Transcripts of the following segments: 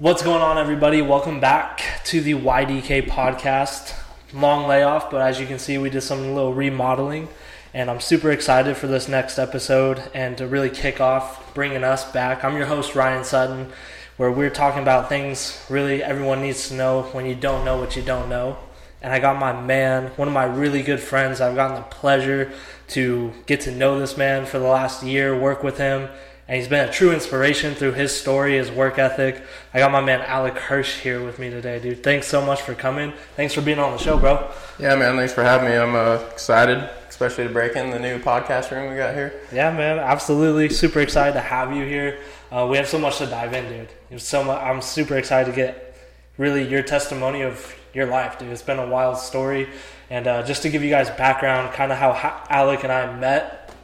What's going on, everybody? Welcome back to the YDK podcast. Long layoff, but as you can see, we did some little remodeling, and I'm super excited for this next episode and to really kick off bringing us back. I'm your host, Ryan Sutton, where we're talking about things really everyone needs to know when you don't know what you don't know. And I got my man, one of my really good friends. I've gotten the pleasure to get to know this man for the last year, work with him, and he's been a true inspiration through his story, his work ethic. I got my man Alec Hersh here with me today, dude. Thanks so much for coming. Thanks for being on the show, bro. Yeah, man. Thanks for having me. I'm uh, excited, especially to break in the new podcast room we got here. Yeah, man. Absolutely, super excited to have you here. Uh, we have so much to dive in, dude. There's so much, I'm super excited to get really your testimony of your life, dude. It's been a wild story, and uh, just to give you guys background, kind of how ha- Alec and I met.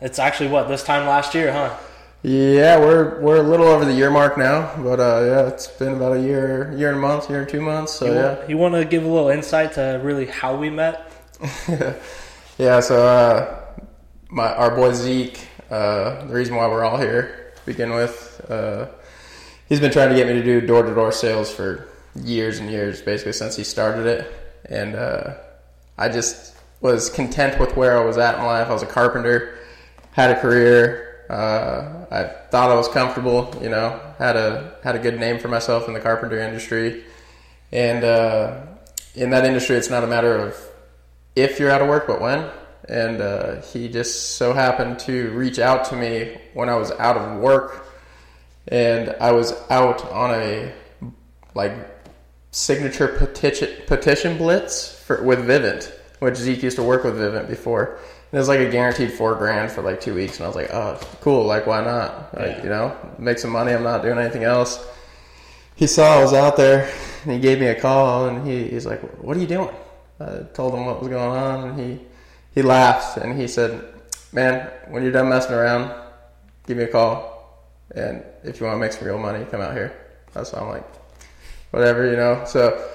It's actually what this time last year, huh? Yeah, we're we're a little over the year mark now, but uh, yeah, it's been about a year, year and a month, year and two months. So you yeah, want, you want to give a little insight to really how we met? yeah. So uh, my our boy Zeke, uh, the reason why we're all here to begin with, uh, he's been trying to get me to do door to door sales for years and years, basically since he started it, and uh, I just was content with where I was at in life. I was a carpenter had a career. Uh, I thought I was comfortable, you know, had a had a good name for myself in the carpenter industry, and uh, in that industry, it's not a matter of if you're out of work, but when. And uh, he just so happened to reach out to me when I was out of work, and I was out on a like signature petition petition blitz for, with Vivint, which Zeke used to work with Vivint before And it was like a guaranteed four grand for like two weeks, and I was like, oh, cool. Like, why not? Like, yeah. you know, make some money. I'm not doing anything else. He saw I was out there, and he gave me a call, and he, he's like, what are you doing? I told him what was going on, and he he laughed, and he said, man, when you're done messing around, give me a call, and if you want to make some real money, come out here. That's why I'm like, whatever, you know. So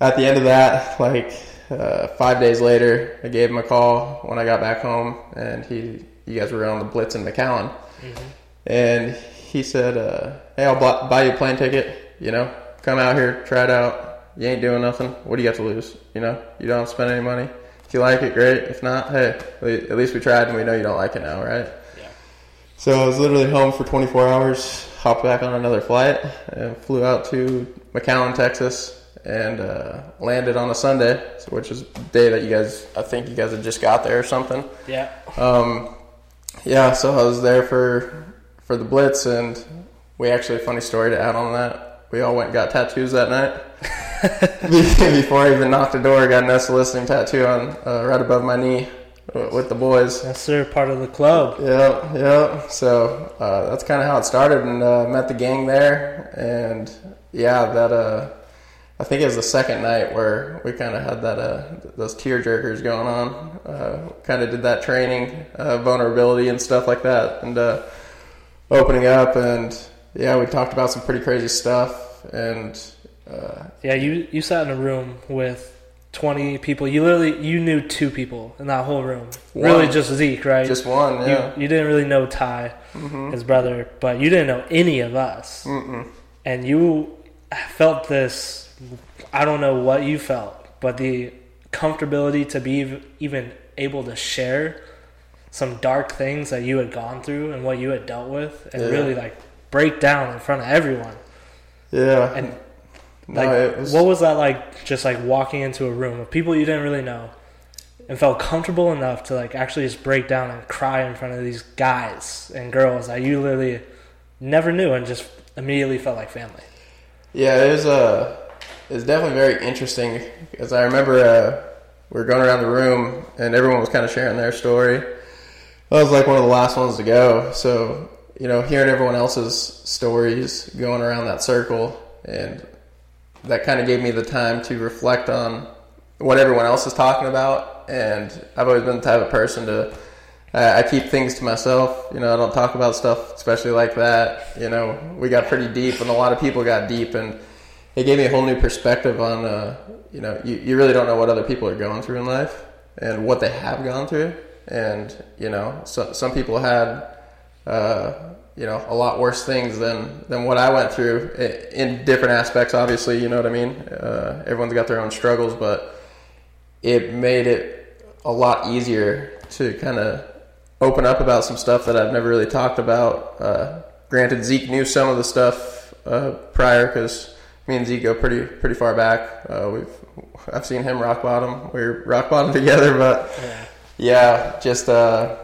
at the end of that, like uh, five days later, I gave him a call when I got back home, and he, you guys were on the Blitz in McAllen, mm-hmm. and he said, uh, "Hey, I'll buy you a plane ticket. You know, come out here, try it out. You ain't doing nothing. What do you got to lose? You know, you don't have to spend any money. If you like it, great. If not, hey, at least we tried, and we know you don't like it now, right?" Yeah. So I was literally home for 24 hours. Hopped back on another flight and flew out to McAllen, Texas and uh, landed on a Sunday, which is the day that you guys, I think you guys had just got there or something. Yeah. Um, yeah, so I was there for for the Blitz, and we actually a funny story to add on that. We all went and got tattoos that night. Before I even knocked the door, I got an soliciting tattoo on uh, right above my knee with the boys. Yes, sir. Part of the club. Yep, yeah. So uh, that's kind of how it started, and uh, met the gang there, and yeah, that uh, I think it was the second night where we kind of had that uh, those tear jerkers going on. Uh, kind of did that training, uh, vulnerability and stuff like that, and uh, opening up. And yeah, we talked about some pretty crazy stuff. And uh, yeah, you you sat in a room with twenty people. You literally you knew two people in that whole room. One. Really, just Zeke, right? Just one. Yeah. You, you didn't really know Ty, mm-hmm. his brother, but you didn't know any of us. Mm-mm. And you felt this I don't know what you felt, but the comfortability to be even able to share some dark things that you had gone through and what you had dealt with and yeah. really like break down in front of everyone. Yeah. And like no, was... what was that like just like walking into a room of people you didn't really know and felt comfortable enough to like actually just break down and cry in front of these guys and girls that you literally never knew and just immediately felt like family. Yeah, it was a it's definitely very interesting because I remember uh, we were going around the room and everyone was kind of sharing their story. I was like one of the last ones to go, so you know, hearing everyone else's stories going around that circle, and that kind of gave me the time to reflect on what everyone else is talking about. And I've always been the type of person to I keep things to myself. You know, I don't talk about stuff, especially like that. You know, we got pretty deep, and a lot of people got deep, and it gave me a whole new perspective on uh, you know you, you really don't know what other people are going through in life and what they have gone through and you know so, some people had uh, you know a lot worse things than than what I went through in different aspects. Obviously, you know what I mean. Uh, everyone's got their own struggles, but it made it a lot easier to kind of open up about some stuff that I've never really talked about. Uh, granted, Zeke knew some of the stuff uh, prior because me and Zeke go pretty pretty far back. Uh, we've I've seen him rock bottom. We're rock bottom together, but Yeah. yeah, just uh,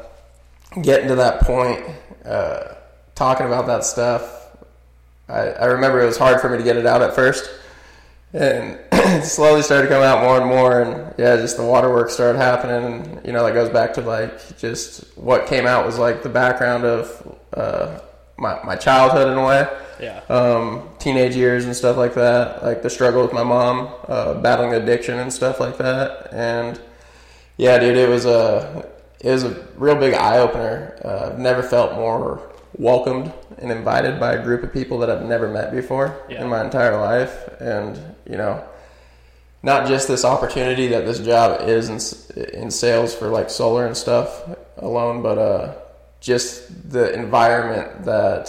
getting to that point, uh, talking about that stuff. I, I remember it was hard for me to get it out at first, and it slowly started to come out more and more. And yeah, just the waterworks started happening. And, you know, that goes back to like just what came out was like the background of uh, my my childhood in a way Yeah. um, teenage years and stuff like that, like the struggle with my mom, uh, battling addiction and stuff like that. And yeah, dude, it was a it was a real big eye opener. Uh, I've never felt more welcomed and invited by a group of people that I've never met before Yeah. in my entire life. And you know, not just this opportunity that this job is in, in sales for like solar and stuff alone, but uh, just the environment that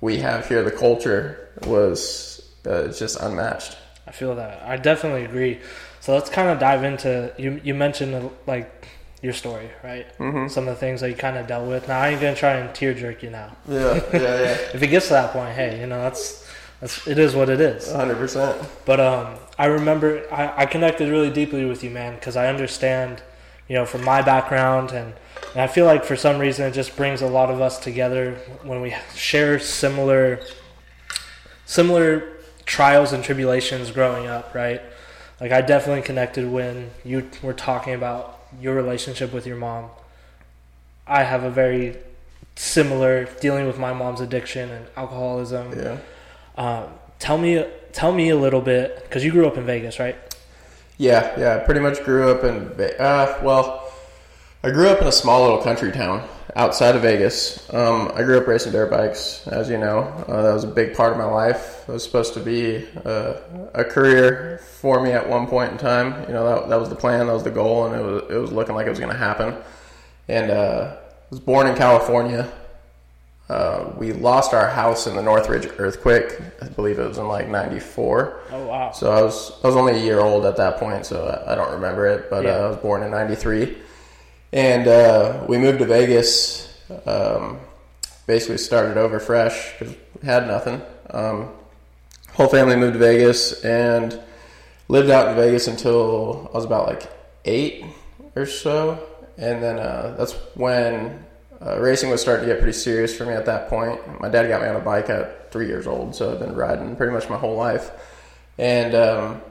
we have here, the culture was uh, just unmatched. I feel that. I definitely agree. So let's kind of dive into you. You mentioned like your story, right? Mhm. Some of the things that you kind of dealt with. Now I ain't gonna try and tear jerk you now. Yeah, yeah, yeah, If it gets to that point, hey, you know that's that's it is what it is. hundred percent. But um, I remember I, I connected really deeply with you, man, because I understand, you know, from my background, and, and I feel like for some reason it just brings a lot of us together when we share similar, similar trials and tribulations growing up, right? Like I definitely connected when you were talking about your relationship with your mom. I have a very similar dealing with my mom's addiction and alcoholism. Yeah, Um, tell me, tell me a little bit because you grew up in Vegas, right? Yeah, yeah. I pretty much grew up in. Uh, well, I grew up in a small little country town outside of Vegas. Um, I grew up racing dirt bikes, as you know. Uh, that was a big part of my life. It was supposed to be uh, a career for me at one point in time. You know, that, that was the plan, that was the goal, and it was it was looking like it was going to happen. And uh, I was born in California. Uh, we lost our house in the Northridge earthquake. I believe it was in like '94. Oh wow! So I was I was only a year old at that point, so I, don't remember it. But Yeah. uh, I was born in '93, and uh, we moved to Vegas. Um, basically started over fresh because we had nothing. Um, whole family moved to Vegas and lived out in Vegas until I was about like eight or so, and then uh, that's when uh, racing was starting to get pretty serious for me at that point. My dad got me on a bike at three years old, so I've been riding pretty much my whole life. And um,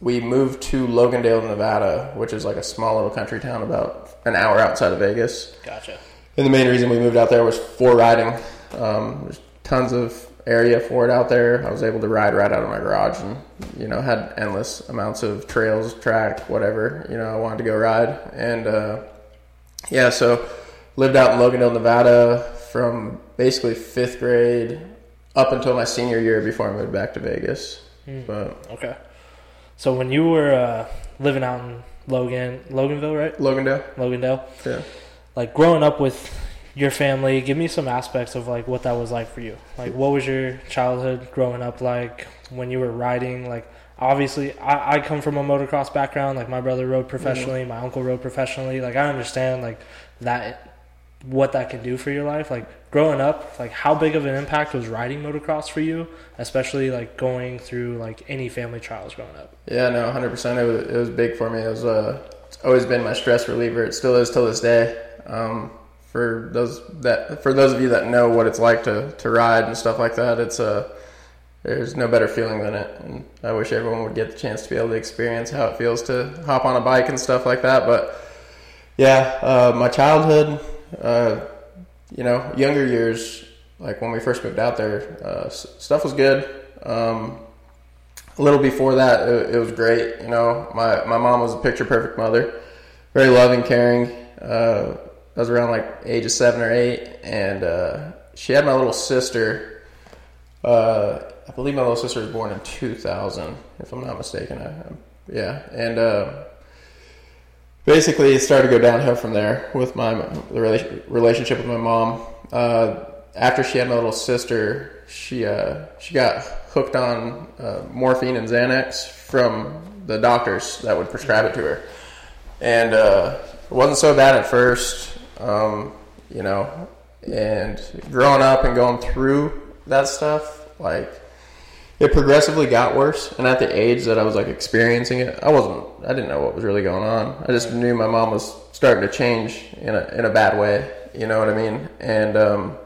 we moved to Logandale, Nevada, which is like a small little country town about an hour outside of Vegas. Gotcha. And the main reason we moved out there was for riding. Um, there's tons of area for it out there. I was able to ride right out of my garage, and you know had endless amounts of trails, track, whatever you know I wanted to go ride. And uh, yeah, so lived out in Logandale, Nevada, from basically fifth grade up until my senior year before I moved back to Vegas. Hmm. But Okay. So when you were uh, living out in Logan, Loganville, right? Logandale, Logandale. yeah. Like growing up with your family, give me some aspects of like what that was like for you. Like what was your childhood growing up like when you were riding? Like obviously, I, I come from a motocross background. Like my brother rode professionally, my uncle rode professionally. Like I understand like that what that can do for your life. Like growing up, like how big of an impact was riding motocross for you, especially like going through like any family trials growing up. Yeah, no, hundred percent. It was it was big for me. It was uh, it's always been my stress reliever. It still is till this day. Um, for those that for those of you that know what it's like to to ride and stuff like that, it's uh, there's no better feeling than it. And I wish everyone would get the chance to be able to experience how it feels to hop on a bike and stuff like that. But yeah, uh, my childhood, uh, you know, younger years, like when we first moved out there, uh, stuff was good. Um, a little before that, it, it was great. You know, my, my mom was a picture perfect mother, very loving, caring. Uh, I was around like age of seven or eight, and uh, she had my little sister. Uh, I believe my little sister was born in 2000, if I'm not mistaken. I, yeah, and uh, basically it started to go downhill from there with my the relationship with my mom. Uh, after she had my little sister, she uh, she got hooked on uh, morphine and Xanax from the doctors that would prescribe it to her, and uh, it wasn't so bad at first, um, you know. And growing up and going through that stuff, like it progressively got worse. And at the age that I was like experiencing it, I wasn't, I didn't know what was really going on. I just knew my mom was starting to change in a in a bad way. You know what I mean? And um,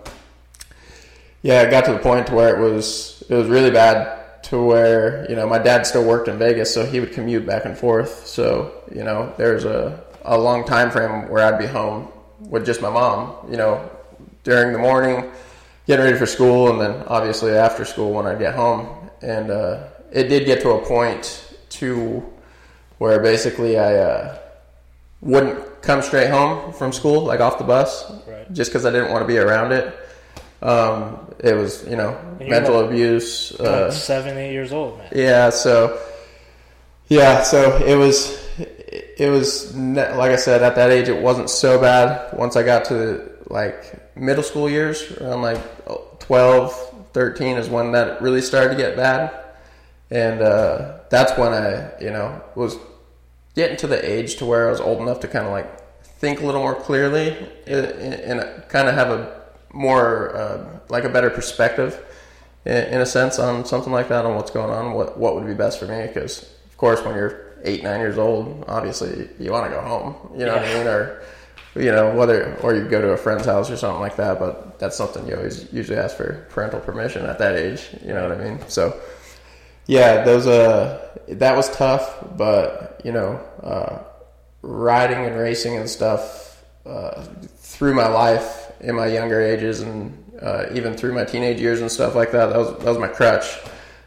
yeah, it got to the point to where it was it was really bad to where you know my dad still worked in Vegas, so he would commute back and forth. So you know there's a a long time frame where I'd be home with just my mom. You know during the morning, getting ready for school, and then obviously after school when I get home. And uh, it did get to a point to where basically I uh, wouldn't come straight home from school, like off the bus, Right. just because I didn't want to be around it. Um, it was, you know, you're mental like- abuse. Uh, like seven, eight years old, man. yeah, so yeah, so it was it was like I said at that age it wasn't so bad. Once I got to like middle school years, around like 12, 13 is when that really started to get bad. And uh, that's when I, you know, was getting to the age to where I was old enough to kind of like think a little more clearly and, and kind of have a more uh, like a better perspective in, in a sense on something like that on what's going on, what what would be best for me. Because of course, when you're eight nine years old, obviously you want to go home. You know what I mean, or you know whether or you go to a friend's house or something like that. But that's something you always usually ask for parental permission at that age. You know what I mean? So yeah, those uh that was tough, but you know, uh, riding and racing and stuff uh, through my life in my younger ages and uh, even through my teenage years and stuff like that. That was that was my crutch.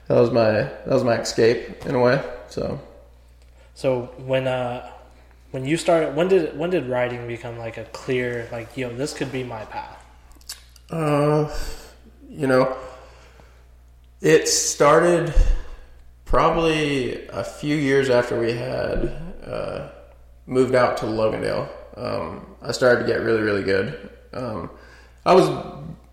That was my that was my escape in a way. So So when uh when you started when did when did riding become like a clear like yo this could be my path? Uh, you know, it started probably a few years after we had uh, moved out to Logandale. Um, I started to get really, really good. Um, I was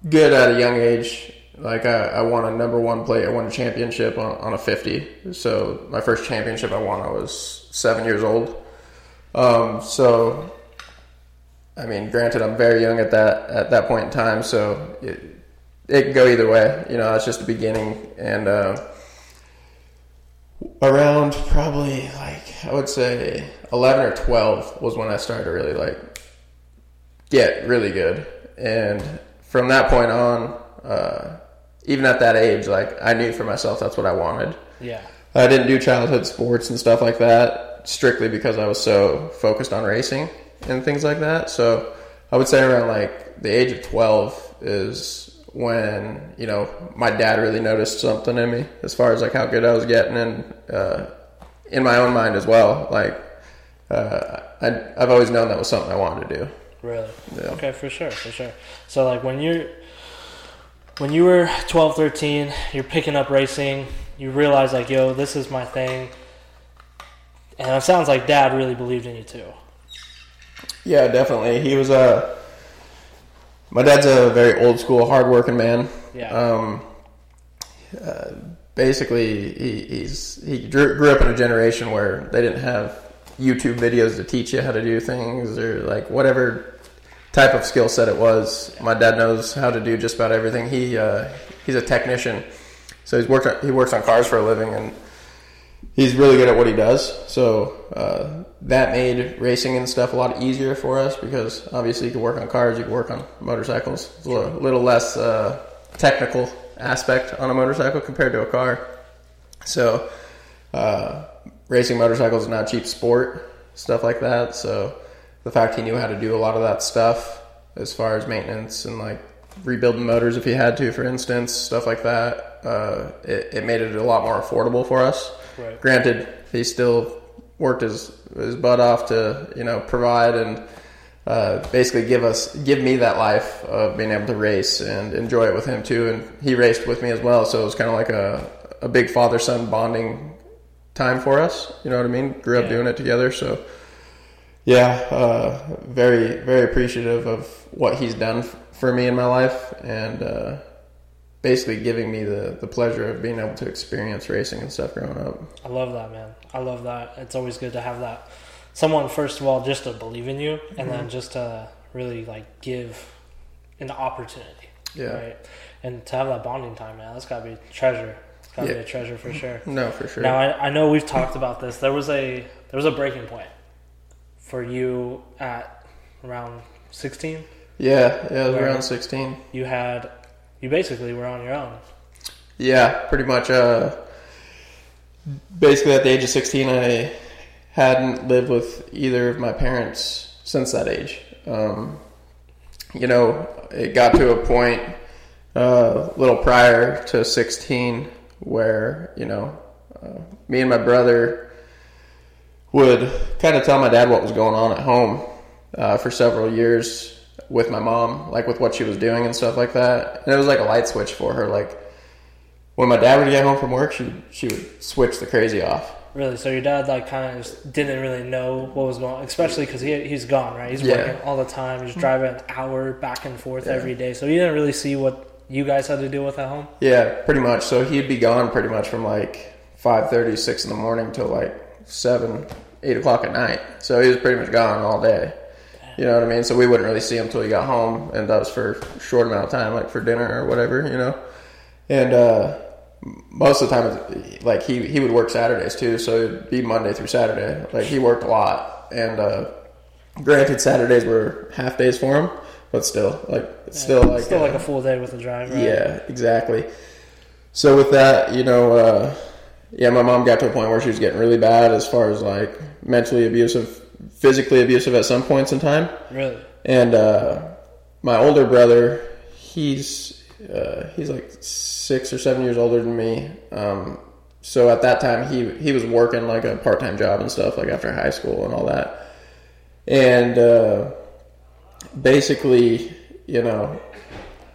good at a young age. Like I, I won a number one play. I won a championship on, on a 50. So my first championship I won, I was seven years old. Um, so I mean, granted, I'm very young at that at that point in time, so it, it can go either way. You know, it's just the beginning. And uh, around probably like I would say 11 or 12 was when I started to really like get really good. And from that point on, uh, even at that age, like I knew for myself that's what I wanted. Yeah. I didn't do childhood sports and stuff like that strictly because I was so focused on racing and things like that. So I would say around like the age of 12 is when, you know, my dad really noticed something in me as far as like how good I was getting and uh, in my own mind as well. Like, uh, I, I've always known that was something I wanted to do. Really? Yeah. Okay, for sure, for sure. So like when you're when you were 12, 13, you're picking up racing, you realize like, yo, this is my thing. And it sounds like dad really believed in you too. Yeah, definitely. He was a. My dad's a very old school, hardworking man. Yeah. Um, uh, basically, he, he's he grew, grew up in a generation where they didn't have YouTube videos to teach you how to do things or like whatever type of skill set it was. My dad knows how to do just about everything. He uh, he's a technician, so he's worked on, he works on cars for a living and he's really good at what he does. So uh, that made racing and stuff a lot easier for us because obviously you can work on cars, you can work on motorcycles. It's a little, little less uh, technical aspect on a motorcycle compared to a car. So uh, racing motorcycles is not a cheap sport, stuff like that. So the fact he knew how to do a lot of that stuff as far as maintenance and like rebuilding motors if he had to, for instance, stuff like that, uh, it, it made it a lot more affordable for us. Right. Granted, he still worked his his butt off to you know provide and uh, basically give us give me that life of being able to race and enjoy it with him too. And he raced with me as well, so it was kind of like a a big father son bonding time for us. You know what I mean? Grew up Yeah. doing it together, so yeah, uh, very very appreciative of what he's done f- for me in my life, and uh, basically giving me the the pleasure of being able to experience racing and stuff growing up. I love that, man. I love that. It's always good to have that someone first of all just to believe in you, and then mhm. just to really like give an opportunity, Yeah, right? And to have that bonding time, man, that's gotta be treasure. It's gotta Yeah. be a treasure for sure. no, for sure. Now I, I know we've talked about this. There was a there was a breaking point for you at around sixteen. yeah, yeah, I was around sixteen. You had you basically were on your own. Yeah, pretty much. Uh, basically, at the age of 16, I hadn't lived with either of my parents since that age. Um, you know, it got to a point uh, a little prior to 16 where, you know, uh, me and my brother would kind of tell my dad what was going on at home uh, for several years with my mom, like with what she was doing and stuff like that. And it was like a light switch for her. Like when my dad would get home from work, she she would switch the crazy off. Really? So your dad like kind of just didn't really know what was going on, especially because he he's gone, right? He's Yeah. working all the time. He's hmm. driving an hour back and forth Yeah. every day, so he didn't really see what you guys had to deal with at home. Yeah, pretty much. So he'd be gone pretty much from like 5.30, 6 in the morning till like seven, eight o'clock at night. So he was pretty much gone all day. You know what I mean? So we wouldn't really see him till he got home, and that was for a short amount of time, like for dinner or whatever, you know. And uh, most of the time, like he he would work Saturdays too, so it'd be Monday through Saturday. Like he worked a lot, and uh, granted, Saturdays were half days for him, but still, like it's still like still uh, like a full day with the drive, right? yeah, exactly. So with that, you know, uh, yeah, my mom got to a point where she was getting really bad as far as like mentally abusive, physically abusive at some points in time. Really? And uh, my older brother, he's uh, he's like six or seven years older than me. Um, so at that time, he he was working like a part time job and stuff, like after high school and all that. And uh, basically, you know,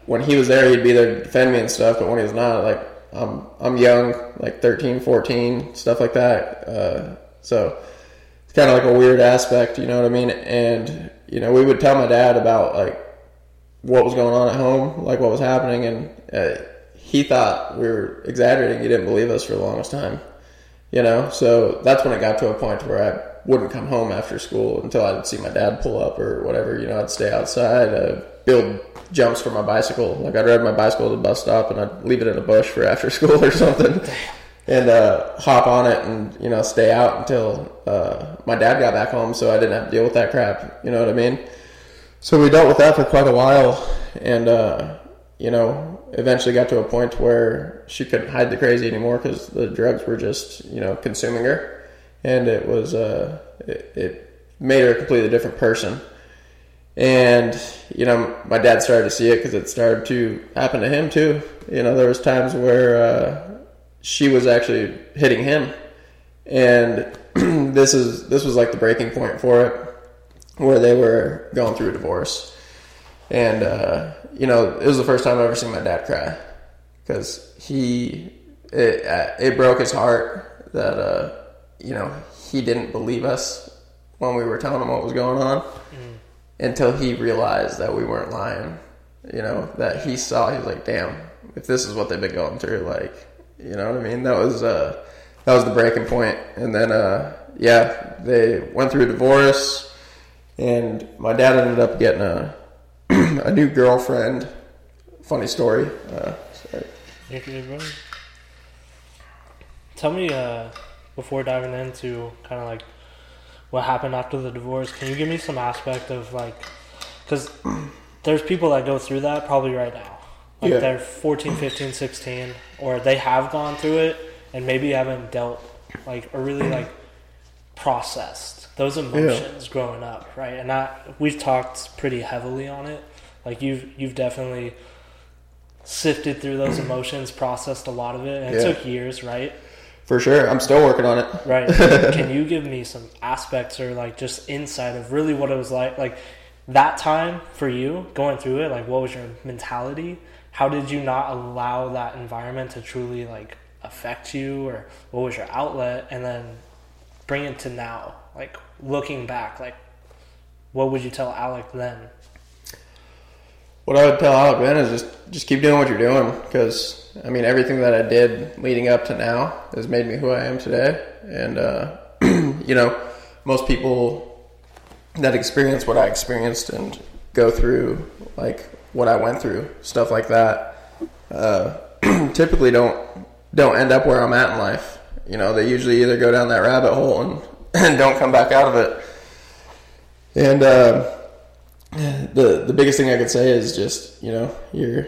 when he was there, he'd be there to defend me and stuff. But when he was not, like I'm I'm young, like 13, 14, stuff like that. Uh, so kind of like a weird aspect, you know what I mean? And you know, we would tell my dad about like what was going on at home, like what was happening, and uh, he thought we were exaggerating. He didn't believe us for the longest time, you know. So that's when it got to a point where I wouldn't come home after school until I'd see my dad pull up or whatever. You know, I'd stay outside, build jumps for my bicycle. Like I'd ride my bicycle to the bus stop and I'd leave it in a bush for after school or something. And uh, hop on it and you know stay out until uh, my dad got back home, so I didn't have to deal with that crap. You know what I mean? So we dealt with that for quite a while, and uh, you know, eventually got to a point where she couldn't hide the crazy anymore because the drugs were just you know consuming her, and it was uh, it, it made her a completely different person. And you know, my dad started to see it because it started to happen to him too. You know, there was times where uh, she was actually hitting him, and this is this was like the breaking point for it, where they were going through a divorce, and uh, you know, it was the first time I ever seen my dad cry. Because he it uh, it broke his heart that uh, you know he didn't believe us when we were telling him what was going on until he realized that we weren't lying. You know, that he saw, he was like, damn, if this is what they've been going through, like, you know what I mean? That was, uh, that was the breaking point. And then, uh, yeah, they went through a divorce and my dad ended up getting a, a new girlfriend. Funny story. Uh, sorry. You're good, bro. Tell me, uh, before diving into kind of like what happened after the divorce, can you give me some aspect of like, because there's people that go through that probably right now. Like Yeah. they're 14, 15, 16, or they have gone through it and maybe haven't dealt, like, or really mm. like processed those emotions growing up, right? And that we've talked pretty heavily on it. Like you've you've definitely sifted through those emotions, processed a lot of it, and it took years, right? For sure. I'm still working on it. Right. Can you give me some aspects or like just insight of really what it was like, like that time for you going through it? Like, what was your mentality? How did you not allow that environment to truly like affect you, or what was your outlet? And then bring it to now, like looking back, like what would you tell Alec then? What I would tell Alec then is just just keep doing what you're doing because I mean everything that I did leading up to now has made me who I am today, and uh, you know most people that experience what I experienced and go through like what I went through, stuff like that, uh, typically don't don't end up where I'm at in life. You know, they usually either go down that rabbit hole and, and don't come back out of it. And uh, the the biggest thing I could say is just you know you're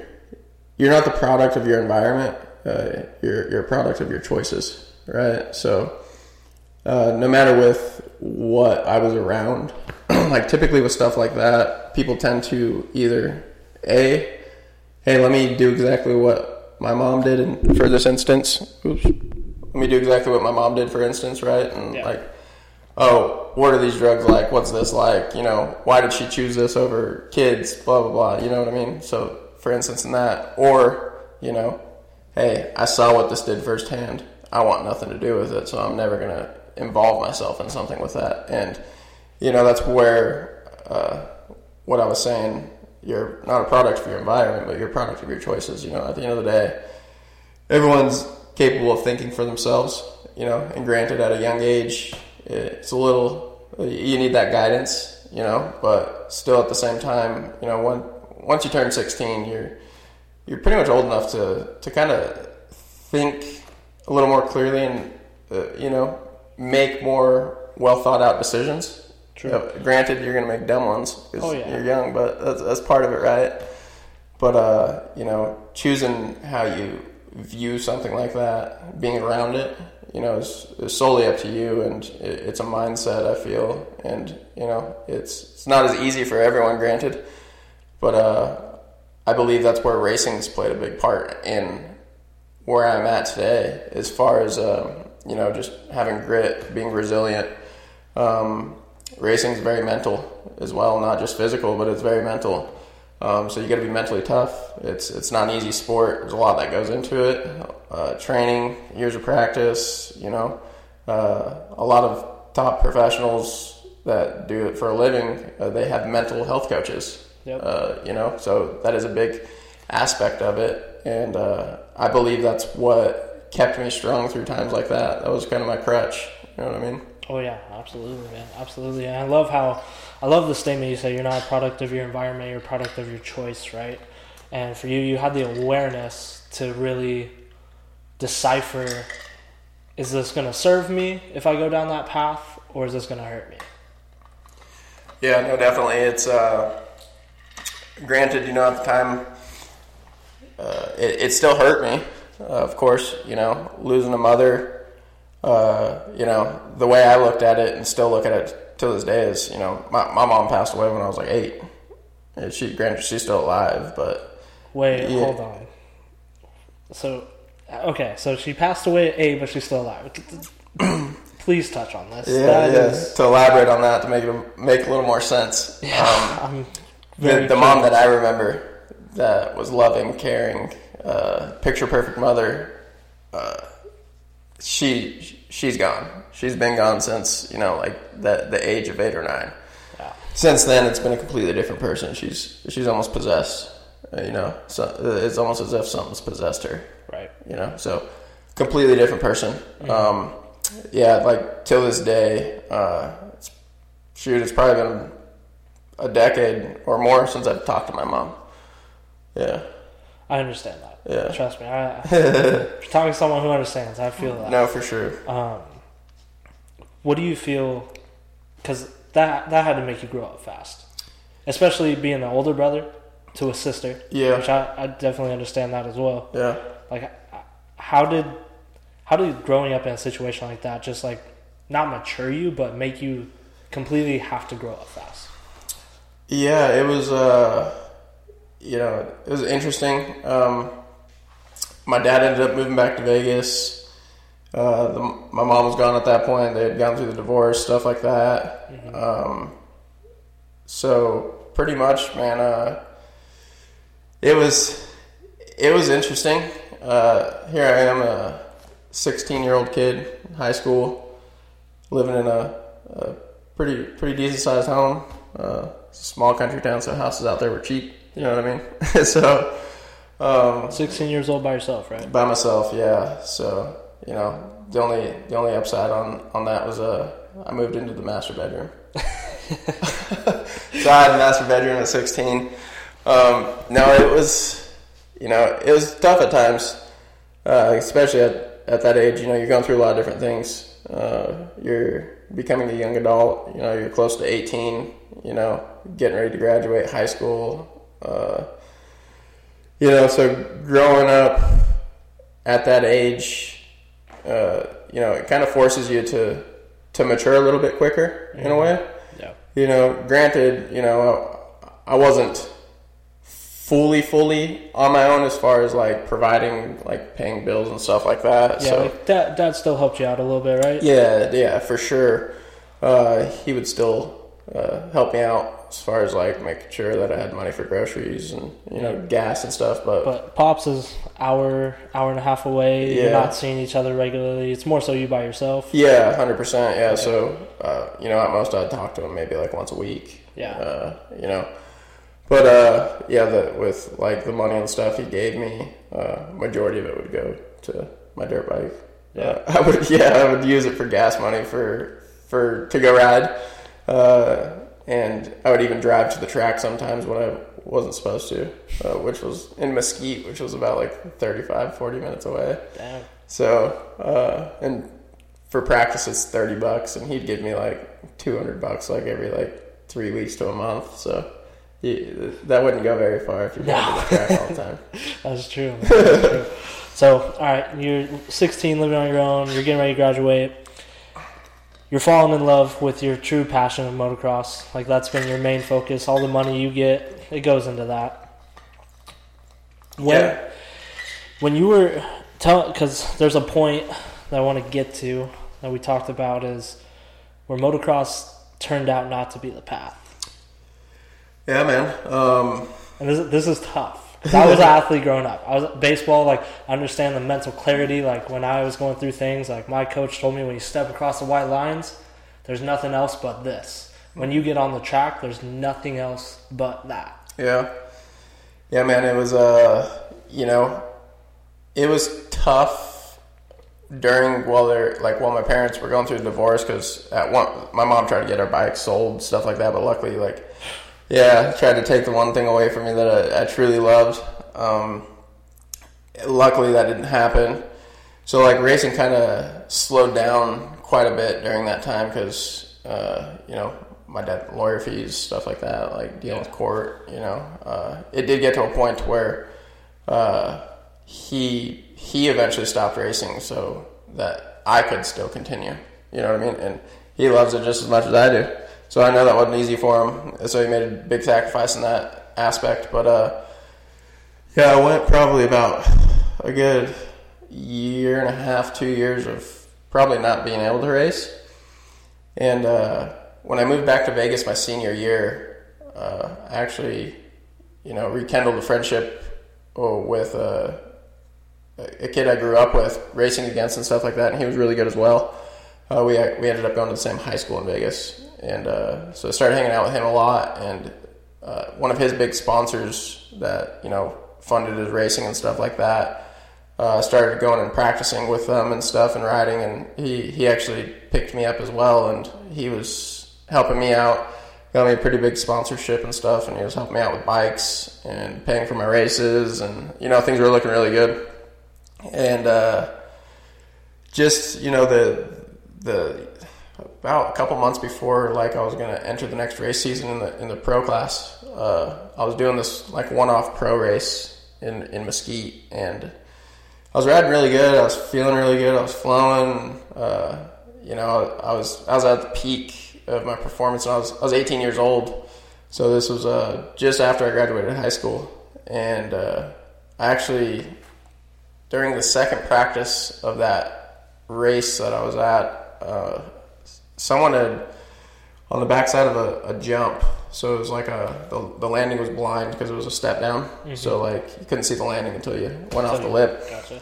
you're not the product of your environment. Uh, you're you're a product of your choices, right? So uh, no matter with what I was around, like typically with stuff like that, people tend to either a hey let me do exactly what my mom did in, for this instance. Oops. Let me do exactly what my mom did, for instance, right? And Yeah. like oh, what are these drugs like? What's this like? You know, why did she choose this over kids? Blah blah blah. You know what I mean? So, for instance, in that, or you know, hey, I saw what this did firsthand. I want nothing to do with it, so I'm never gonna involve myself in something with that. And you know, that's where uh, what I was saying. You're not a product of your environment, but you're a product of your choices. You know, at the end of the day, everyone's capable of thinking for themselves, you know, and granted at a young age, it's a little, you need that guidance, you know, but still at the same time, you know, when, once you turn 16, you're, you're pretty much old enough to, to kind of think a little more clearly and, uh, you know, make more well thought out decisions. True. Uh, granted, you're going to make dumb ones because Oh, yeah. you're young, but that's, that's part of it, right? But uh, you know, choosing how you view something like that, being around it, you know, is, is solely up to you, and it, it's a mindset. I feel, and you know, it's it's not as easy for everyone, granted, but uh, I believe that's where racing's played a big part in where I'm at today, as far as um, you know, just having grit, being resilient. Um, racing is very mental as well, not just physical, but it's very mental. Um, so you got to be mentally tough. It's it's not an easy sport. There's a lot that goes into it. Uh, training, years of practice. You know, uh, a lot of top professionals that do it for a living, uh, they have mental health coaches. Yep. Uh, you know, so that is a big aspect of it, and uh, I believe that's what kept me strong through times like that. That was kind of my crutch. You know what I mean? Oh yeah, absolutely, man, absolutely. And I love how, I love the statement you say. You're not a product of your environment. You're a product of your choice, right? And for you, you had the awareness to really decipher: is this going to serve me if I go down that path, or is this going to hurt me? Yeah, no, definitely. It's uh, granted, you know, at the time, uh, it, it still hurt me. Uh, of course, you know, losing a mother. Uh, you know, the way I looked at it and still look at it to this day is, you know, my, my mom passed away when I was like eight. And she, granted, she's still alive, but Wait, Yeah. hold on. So, okay, so she passed away at eight, but she's still alive. Please touch on this. yeah, That yeah. is- To elaborate on that to make it make a little more sense. Um, I'm the, the mom that I remember that was loving, caring, uh, picture perfect mother, uh, she she's gone. She's been gone since you know like the the age of eight or nine. Yeah. Since then, it's been a completely different person. She's she's almost possessed. uh, You know, so uh, it's almost as if something's possessed her. Right. You know, so completely different person. Um, yeah, like till this day, uh, it's, shoot, it's probably been a decade or more since I've talked to my mom. Yeah, I understand that. Yeah. Trust me. I, you're talking to someone who understands. I feel that. no, for sure. Um, what do you feel? Because that that had to make you grow up fast, especially being an older brother to a sister. Yeah. Which I, I definitely understand that as well. Yeah, Like, how did how did growing up in a situation like that just like not mature you, but make you completely have to grow up fast? yeah. It was, uh, you know, it was interesting. Um, my dad ended up moving back to Vegas. Uh, the, my mom was gone at that point. They had gone through the divorce, stuff like that. Um, so pretty much, man, uh, it was it was interesting. Uh, here I am, a 16 year old kid, in high school, living in a, a pretty pretty decent sized home. Uh, it's a small country town, so houses out there were cheap. You know what I mean? so, um, 16 years old by yourself, right? by myself, yeah. So you know, the only the only upside on on that was uh, I moved into the master bedroom. so I had a master bedroom at 16. Um, no, it was, you know, it was tough at times, uh, especially at, at that age. You know, you're going through a lot of different things. Uh, you're becoming a young adult. You know, you're close to 18. You know, getting ready to graduate high school. Uh, you know, so growing up at that age, uh, you know, it kind of forces you to to mature a little bit quicker in a way. Yeah. You know, granted, you know, I wasn't fully, fully on my own as far as like providing, like paying bills and stuff like that. Yeah, so, like dad, dad still helped you out a little bit, right? yeah, yeah, for sure. Uh, he would still uh, help me out as far as like making sure that I had money for groceries and you know gas and stuff. But, But Pops is hour, hour and a half away. You're not seeing each other regularly. It's more so you by yourself. yeah, hundred percent. Yeah. So uh, you know, at most I'd talk to him maybe like once a week. Yeah. Uh, you know, but uh, yeah, the, with like the money and stuff he gave me, uh, majority of it would go to my dirt bike. Yeah. Uh, I would yeah, I would use it for gas money for for to go ride, uh, and I would even drive to the track sometimes when I wasn't supposed to, uh, which was in Mesquite, which was about like 35, 40 minutes away. Damn. So, uh, and for practice, it's 30 bucks, and he'd give me like 200 bucks like every like three weeks to a month. So, that wouldn't go very far if you're going to the track all the time. That's true. That's true. So, all right, you're 16, living on your own. You're getting ready to graduate. You're falling in love with your true passion of motocross. Like that's been your main focus. All the money you get, it goes into that. When, Yeah. when you were tell, because there's a point that I want to get to that we talked about is where motocross turned out not to be the path. Yeah, man. Um, And this, this is tough. I was an athlete growing up. I was baseball. Like I understand the mental clarity. Like when I was going through things, like my coach told me, when you step across the white lines, there's nothing else but this. When you get on the track, there's nothing else but that. Yeah. Yeah, man, it was uh you know, it was tough during while they're like while my parents were going through the divorce cuz at one my mom tried to get our bike sold stuff like that, but luckily like yeah, tried to take the one thing away from me that I, I truly loved. Um luckily that didn't happen. So like racing kind of slowed down quite a bit during that time cuz uh you know, my dad lawyer fees, stuff like that, like dealing with court, you know. Uh, it did get to a point where uh, he he eventually stopped racing so that I could still continue. You know what I mean? And he loves it just as much as I do. So I know that wasn't easy for him. So he made a big sacrifice in that aspect. But uh, yeah, I went probably about a good year and a half, two years of probably not being able to race. And uh, when I moved back to Vegas my senior year, uh, I actually, you know, rekindled a friendship uh, with uh, a kid I grew up with, racing against and stuff like that, and he was really good as well. Uh, we we ended up going to the same high school in Vegas, and uh, so I started hanging out with him a lot. And uh, one of his big sponsors that you know funded his racing and stuff like that uh, started going and practicing with them and stuff and riding. And he he actually picked me up as well, and he was helping me out. Got me a pretty big sponsorship and stuff, and he was helping me out with bikes and paying for my races, and you know things were looking really good. And uh, just you know the the about a couple months before like I was gonna enter the next race season in the in the pro class, uh, I was doing this like one off pro race in in Mesquite, and I was riding really good. I was feeling really good. I was flowing. Uh, you know, I was I was at the peak of my performance. And I was I was 18 years old, so this was uh, just after I graduated high school, and uh, I actually during the second practice of that race that I was at, uh, someone had on the backside of a, a jump. So it was like a the, the landing was blind because it was a step down. So like you couldn't see the landing until you went off the lip. Gotcha.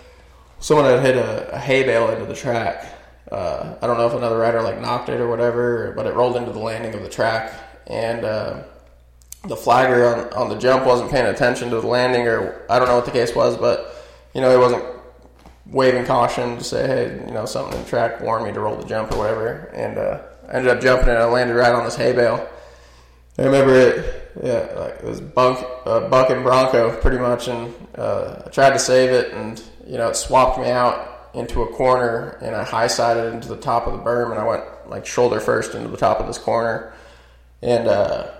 Someone had hit a, a hay bale into the track, uh, I don't know if another rider like knocked it or whatever, but it rolled into the landing of the track, and uh, the flagger on, on the jump wasn't paying attention to the landing, or I don't know what the case was, but you know he wasn't waving caution to say, hey, you know, something in the track warned me to roll the jump or whatever, and uh, I ended up jumping and I landed right on this hay bale. I remember it, yeah, like it was bunk, uh, buck and bronco pretty much, and uh, I tried to save it, and you know, it swapped me out into a corner, and I high sided into the top of the berm, and I went like shoulder first into the top of this corner, and uh,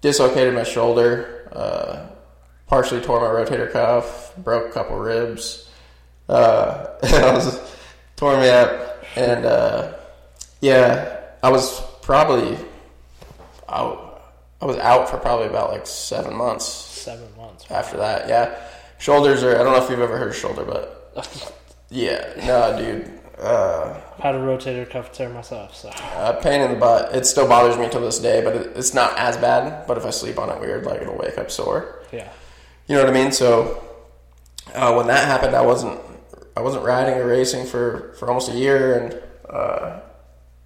dislocated my shoulder, uh, partially tore my rotator cuff, broke a couple ribs, uh, I was tore me up, and uh, yeah, I was probably out. I was out for probably about like seven months Seven months. after that. Yeah, shoulders are. I don't know if you've ever heard of shoulder, but yeah, no, dude. Uh, I've had a rotator cuff tear myself, so uh, pain in the butt. It still bothers me to this day, but it, it's not as bad. But if I sleep on it weird, like it'll wake up sore. yeah. You know what I mean? So uh, when that happened, I wasn't I wasn't riding or racing for, for almost a year, and uh,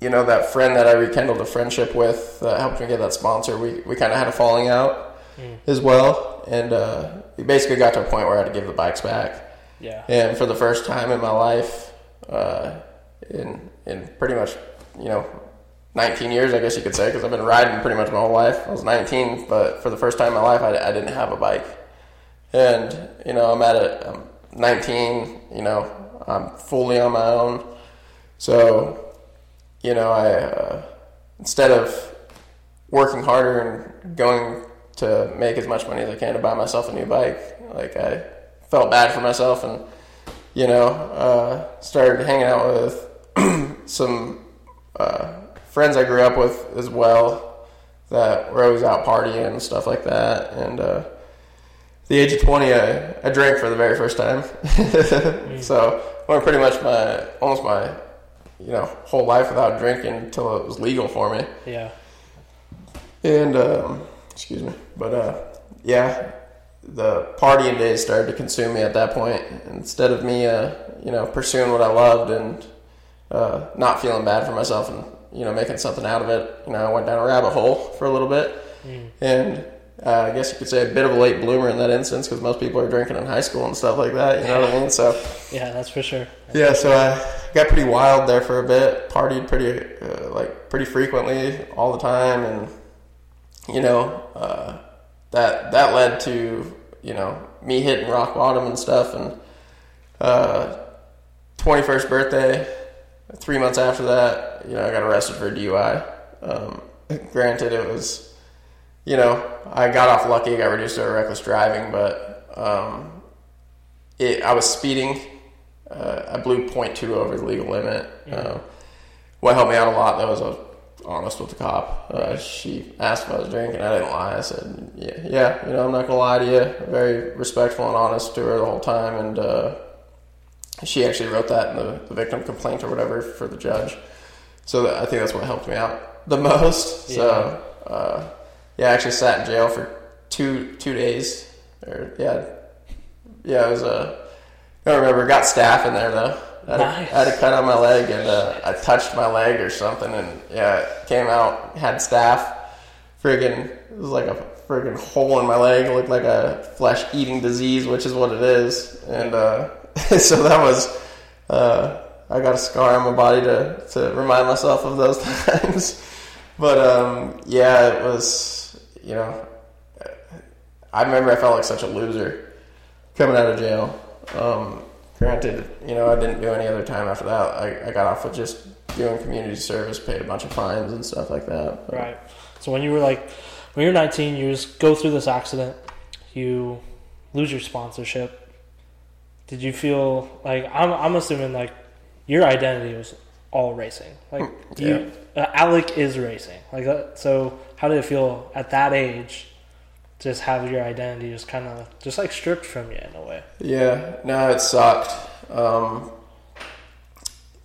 you know that friend that I rekindled a friendship with that helped me get that sponsor. We we kind of had a falling out as well, and uh, we basically got to a point where I had to give the bikes back. Yeah. And for the first time in my life, uh, in in pretty much you know 19 years, I guess you could say, because I've been riding pretty much my whole life. I was 19, but for the first time in my life, I, I didn't have a bike. And you know, I'm at it. I'm 19. You know, I'm fully on my own. So, you know, I uh, instead of working harder and going to make as much money as I can to buy myself a new bike, like I felt bad for myself and you know uh, started hanging out with some uh, friends I grew up with as well that were always out partying and stuff like that and. The age of 20, I, I drank for the very first time. so I went pretty much my, almost my, you know, whole life without drinking until it was legal for me. Yeah. And, um, excuse me, but, uh, yeah, the partying days started to consume me at that point. Instead of me, uh, you know, pursuing what I loved and, uh, not feeling bad for myself and, you know, making something out of it, you know, I went down a rabbit hole for a little bit. And, uh, I guess you could say a bit of a late bloomer in that instance because most people are drinking in high school and stuff like that. You know what I mean? So Yeah, that's for sure. yeah, so I got pretty wild there for a bit. Partied pretty uh, like pretty frequently all the time, and you know uh, that that led to you know me hitting rock bottom and stuff. And twenty first birthday, three months after that, you know I got arrested for a DUI. Um, granted, it was you know, I got off lucky, got reduced to reckless driving, but um, it, I was speeding. Uh, I blew 0.2 over the legal limit. Uh, what helped me out a lot, though, was I was honest with the cop. Uh, she asked if I was drinking. I didn't lie. I said, yeah, yeah, you know, I'm not going to lie to you. Very respectful and honest to her the whole time. And uh, she actually wrote that in the, the victim complaint or whatever for the judge. So that, I think that's what helped me out the most. So, uh, yeah, I actually sat in jail for two two days. Or yeah, yeah, it was a. I don't remember. Got staph in there though. I had, Nice. a, I had a cut on my leg and uh, I touched my leg or something, and yeah, came out had staph. Friggin', it was like a friggin' hole in my leg. It looked like a flesh eating disease, which is what it is. And uh, so that was. Uh, I got a scar on my body to, to remind myself of those times. But um, yeah, it was you know, I remember I felt like such a loser coming out of jail. Um, granted, you know, I didn't do any other time after that. I, I got off with just doing community service, paid a bunch of fines and stuff like that. But, Right. So when you were like, when you're 19, you just go through this accident, you lose your sponsorship. Did you feel like I'm? I'm assuming like your identity was all racing. Like do you, uh, Alec is racing. Like that. So how did it feel at that age? Just have your identity just kind of just like stripped from you in a way. Yeah, no, it sucked. Um,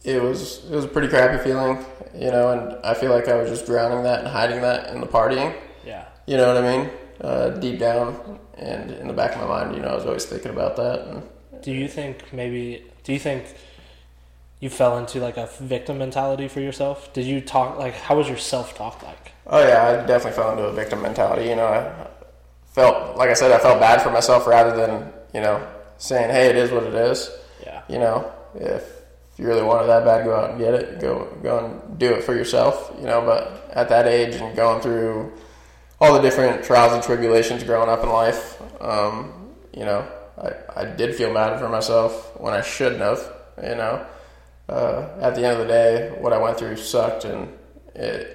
it was it was a pretty crappy feeling, you know, and I feel like I was just drowning that and hiding that in the partying. Yeah. You know what I mean? Uh, deep down and in the back of my mind, you know, I was always thinking about that. And Do you think maybe? Do you think you fell into like a victim mentality for yourself? Did you talk like how was your self talk like? Oh yeah, I definitely fell into a victim mentality. You know, I felt like I said, I felt bad for myself rather than you know saying, "Hey, it is what it is." Yeah. You know, if you really want it that bad, go out and get it. Go go and do it for yourself. You know, but at that age and going through all the different trials and tribulations growing up in life, um, you know, I, I did feel bad for myself when I shouldn't have. You know, uh, at the end of the day, what I went through sucked, and it.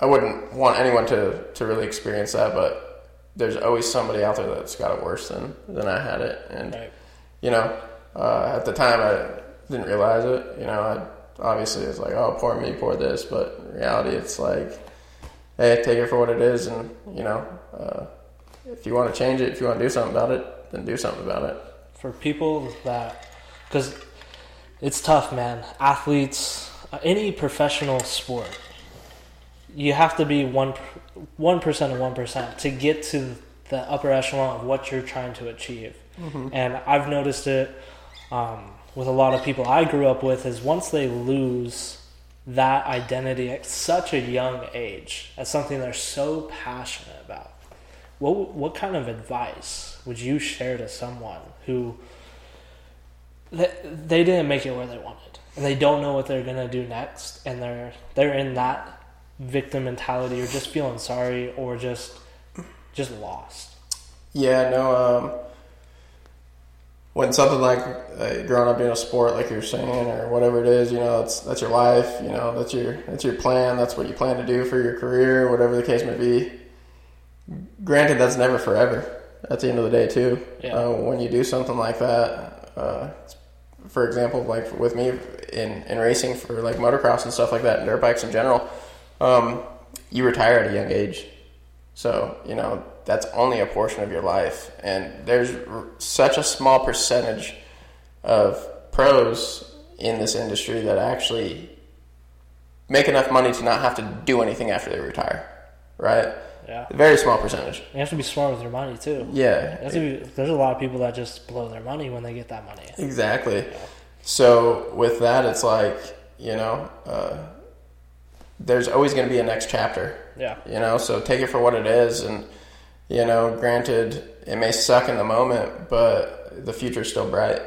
I wouldn't want anyone to, to really experience that, but there's always somebody out there that's got it worse than, than I had it. And, Right. you know, uh, at the time I didn't realize it. You know, I obviously it's like, oh, poor me, poor this. But in reality, it's like, hey, take it for what it is. And, you know, uh, if you want to change it, if you want to do something about it, then do something about it. For people that, because it's tough, man. Athletes, uh, any professional sport, you have to be one one percent of one percent to get to the upper echelon of what you're trying to achieve. And I've noticed it um, with a lot of people I grew up with. Is once they lose that identity at such a young age, as something they're so passionate about, what what kind of advice would you share to someone who they, they didn't make it where they wanted and they don't know what they're gonna do next and they're they're in that victim mentality or just feeling sorry or just just lost. Yeah, no. Um, when something like uh, growing up in a sport, like you're saying, or whatever it is, you know, that's that's your life. You know, that's your that's your plan. That's what you plan to do for your career, whatever the case may be. Granted, that's never forever. At the end of the day, too, Yeah. uh, when you do something like that, uh, for example, like with me in in racing for like motocross and stuff like that, and dirt bikes in general, um, you retire at a young age. So, you know, that's only a portion of your life. And there's r- such a small percentage of pros in this industry that actually make enough money to not have to do anything after they retire, right? Yeah. Very small percentage. You have to be smart with your money too. Yeah. Be, there's a lot of people that just blow their money when they get that money. Exactly. So with that, it's like you know, uh, there's always going to be a next chapter. Yeah. You know, so take it for what it is, and you know, granted, it may suck in the moment, but the future's still bright.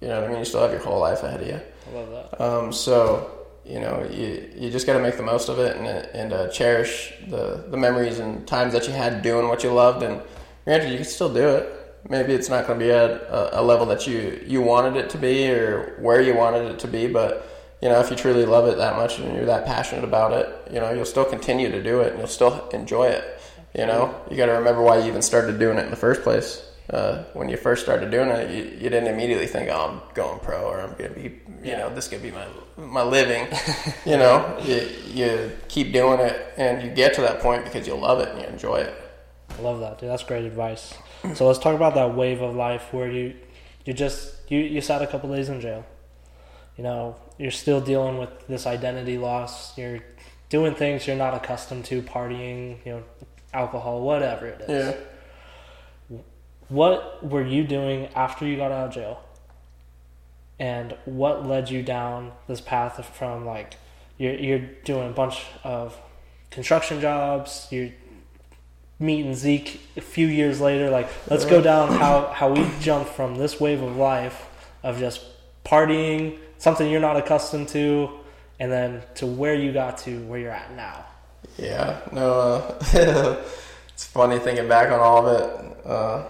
You know what I mean? You still have your whole life ahead of you. I love that. Um, so you know, you you just got to make the most of it and and uh, cherish the the memories and times that you had doing what you loved. And granted, you can still do it. Maybe it's not going to be at a, a level that you you wanted it to be or where you wanted it to be, but you know, if you truly love it that much and you're that passionate about it, you know, you'll still continue to do it and you'll still enjoy it. You know, you got to remember why you even started doing it in the first place. Uh, when you first started doing it, you, you didn't immediately think, "Oh, I'm going pro," or "I'm gonna be, you know, this gonna be my my living." you know, you, you keep doing it, and you get to that point because you love it and you enjoy it. I love that, dude. That's great advice. So let's talk about that wave of life where you you just you you sat a couple days in jail. You know, you're still dealing with this identity loss. You're doing things you're not accustomed to, partying, you know, alcohol, whatever it is. Yeah. What were you doing after you got out of jail? And what led you down this path from like you're you're doing a bunch of construction jobs, you're meeting Zeke a few years later, like let's go down how, how we jumped from this wave of life of just partying, something you're not accustomed to, and then to where you got to where you're at now. Yeah, no, uh, it's funny thinking back on all of it, uh,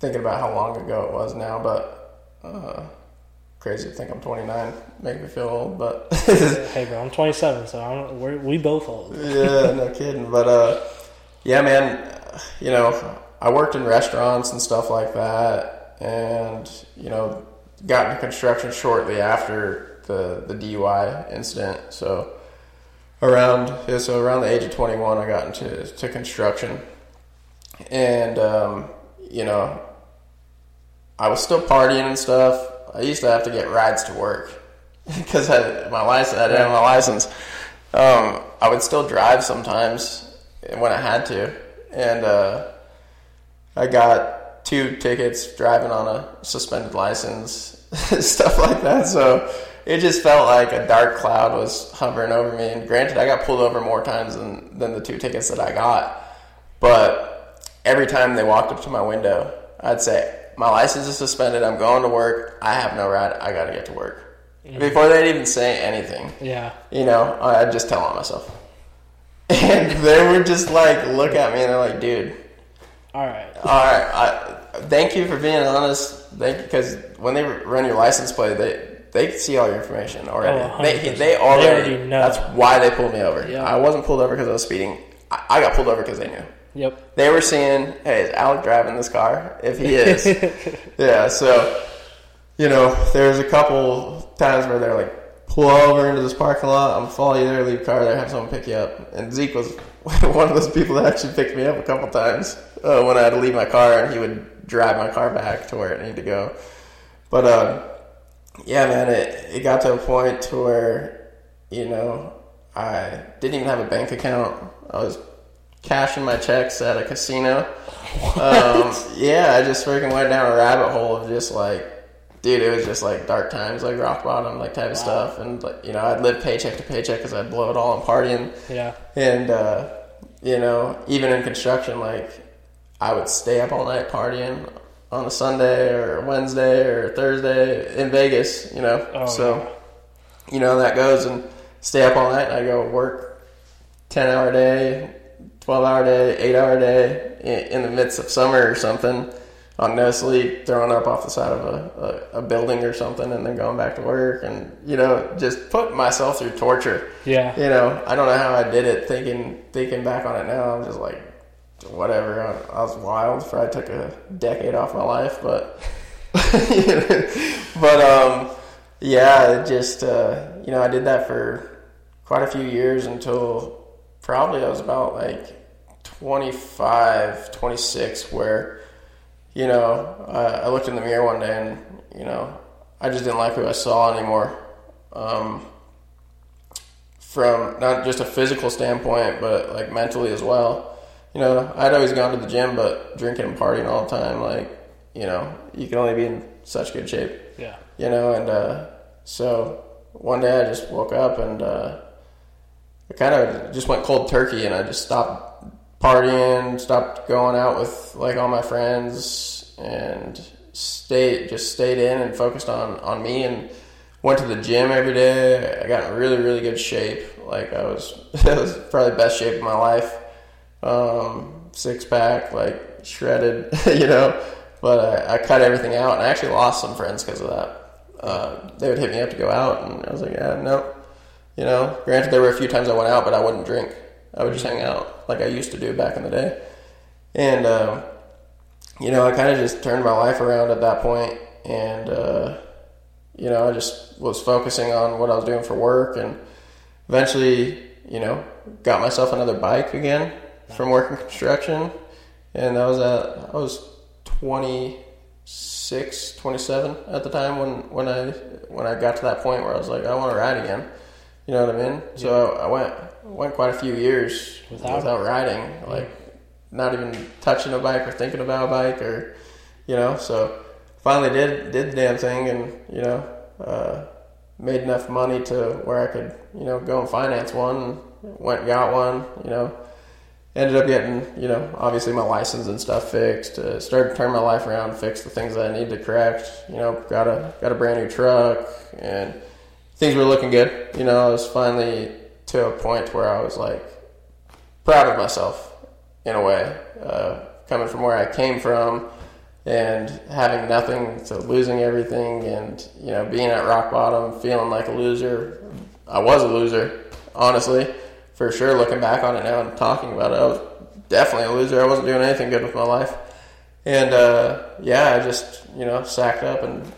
thinking about how long ago it was now, but uh, crazy to think I'm 29, make me feel old, but hey, bro, I'm 27, so I'm, we're, we both old. yeah, no kidding. But uh, yeah, man, you know, I worked in restaurants and stuff like that, and you know, got into construction shortly after the the DUI incident. So around yeah, so around the age of 21, I got into to construction, and um, you know, I was still partying and stuff. I used to have to get rides to work because I my license I didn't have my license. Um, I would still drive sometimes when I had to, and uh, I got two tickets driving on a suspended license, stuff like that. So it just felt like a dark cloud was hovering over me. And granted, I got pulled over more times than, than the two tickets that I got. But every time they walked up to my window, I'd say, My license is suspended. I'm going to work. I have no ride. I got to get to work. Before they'd even say anything, Yeah. you know, I'd just tell on myself. And they would just like look at me and they're like, dude, All right. all right, I, thank you for being honest. Thank because when they run your license plate, they they see all your information already. Oh, they they already, They already know. That's why they pulled me over. Yeah. I wasn't pulled over because I was speeding. I, I got pulled over because they knew. Yep. They were seeing, hey, is Alec driving this car? If he is, yeah. So, you know, there's a couple times where they're like, pull over into this parking lot. I'm follow you there, leave car there, have someone pick you up. And Zeke was one of those people that actually picked me up a couple times uh, when I had to leave my car, and he would drive my car back to where it needed to go. But uh, yeah, man, it it got to a point to where you know I didn't even have a bank account. I was cashing my checks at a casino. Um, yeah, I just freaking went down a rabbit hole of just like, dude, it was just like dark times, like rock bottom, like type of stuff. And like, you know, I'd live paycheck to paycheck because I'd blow it all on partying. Yeah. And uh, you know, even in construction, like I would stay up all night partying on a Sunday or Wednesday or Thursday in Vegas. You know, Oh, so you know that goes and stay up all night. And I go work ten hour day, twelve hour day, eight hour day in, in the midst of summer or something. On no sleep, throwing up off the side of a, a, a building or something, and then going back to work, and you know, just put myself through torture Yeah. you know, I don't know how I did it. Thinking thinking back on it now, I'm just like, whatever. I, I was wild. For I took a decade off my life, but but um, yeah, it just uh, you know, I did that for quite a few years until probably I was about like 25, 26, where you know, I, I looked in the mirror one day and you know, I just didn't like who I saw anymore. Um, from not just a physical standpoint, but like mentally as well. You know, I'd always gone to the gym, but drinking and partying all the time, like, you know, you can only be in such good shape, Yeah. you know, and uh, so one day I just woke up and uh, I kind of just went cold turkey and I just stopped partying, stopped going out with like all my friends and stayed, just stayed in and focused on, on me and went to the gym every day. I got in really, really good shape. Like I was, it was probably the best shape of my life. Um, six pack, like shredded, you know. But I, I cut everything out, and I actually lost some friends because of that. Uh, they would hit me up to go out, and I was like, yeah, no. You know, granted, there were a few times I went out, but I wouldn't drink. I would just hang out like I used to do back in the day. And, um, you know, I kind of just turned my life around at that point, and, uh, you know, I just was focusing on what I was doing for work, and eventually, you know, got myself another bike again from working construction, and that was at I was 26, 27 at the time when when I when I got to that point where I was like, I want to ride again. You know what I mean? So I went went quite a few years Without- without, riding, like not even touching a bike or thinking about a bike or you know. So finally did did the damn thing, and you know. Uh, made enough money to where I could, you know, go and finance one. Went and got one, you know. Ended up getting, you know, obviously my license and stuff fixed. Uh, started to turn my life around, fix the things that I needed to correct. You know, got a got a brand new truck, and things were looking good. You know, I was finally to a point where I was like proud of myself in a way, uh, coming from where I came from and having nothing to losing everything and you know being at rock bottom feeling like a loser. I was a loser honestly for sure looking back on it now and talking about it i was definitely a loser. I wasn't doing anything good with my life and uh, yeah i just you know sacked up and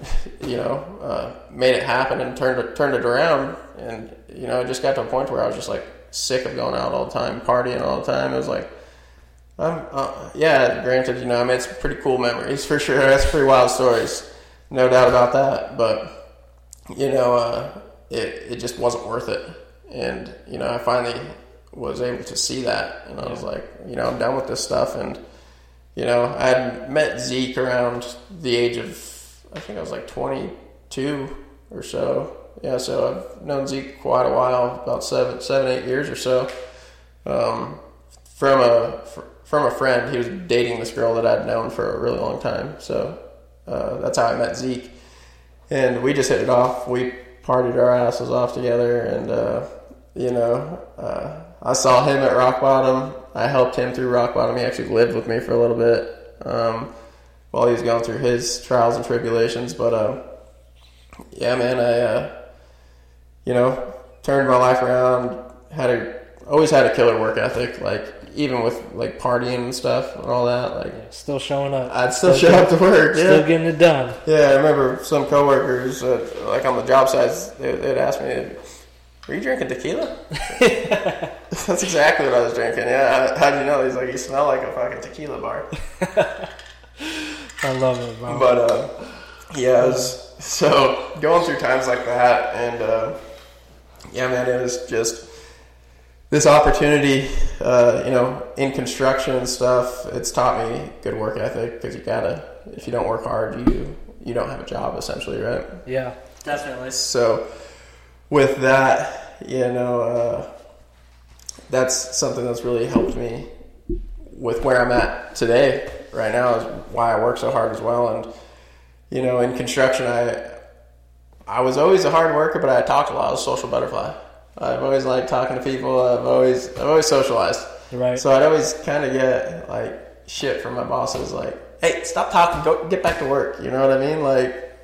you know uh, made it happen and turned it turned it around. And you know it just got to a point where i was just like sick of going out all the time partying all the time. It was like um, uh, yeah, granted, you know, I made some pretty cool memories for sure. That's pretty wild stories, no doubt about that. But you know, uh, it it just wasn't worth it, and you know, I finally was able to see that, and I was like, you know, I'm done with this stuff, and you know, I had met Zeke around the age of I think I was like 22 or so. Yeah, so I've known Zeke quite a while, about seven, seven, eight years or so. Um, from a from a friend, he was dating this girl that I'd known for a really long time. So uh, that's how I met Zeke, and we just hit it off. We partied our asses off together, and uh, you know, uh, I saw him at rock bottom. I helped him through rock bottom. He actually lived with me for a little bit um, while he was going through his trials and tribulations. But uh, yeah, man, I uh, you know turned my life around. Had a always had a killer work ethic. Like even with like partying and stuff and all that, like Still showing up. I'd still, show up to work. Still getting it done. yeah. I remember some coworkers, uh, like on the job sites, they, they'd ask me, "Were you drinking tequila?" That's exactly what I was drinking. Yeah, how, how'd you know? He's like, "You smell like a fucking tequila bar." I love it, bro. But uh, yeah, it was, so going through times like that, and uh, yeah, man, it was just this opportunity. Uh, you know, in construction and stuff, it's taught me good work ethic because you gotta. If you don't work hard, you you don't have a job essentially, right? yeah, definitely. So with that, you know, uh, that's something that's really helped me with where I'm at today. Right now is why I work so hard as well. And you know, in construction, I I was always a hard worker, but I talked a lot. I was a social butterfly. I've always liked talking to people. I've always I've always socialized. Right. So I'd always kind of get like shit from my bosses, like, "Hey, stop talking. Go get back to work." You know what I mean? Like,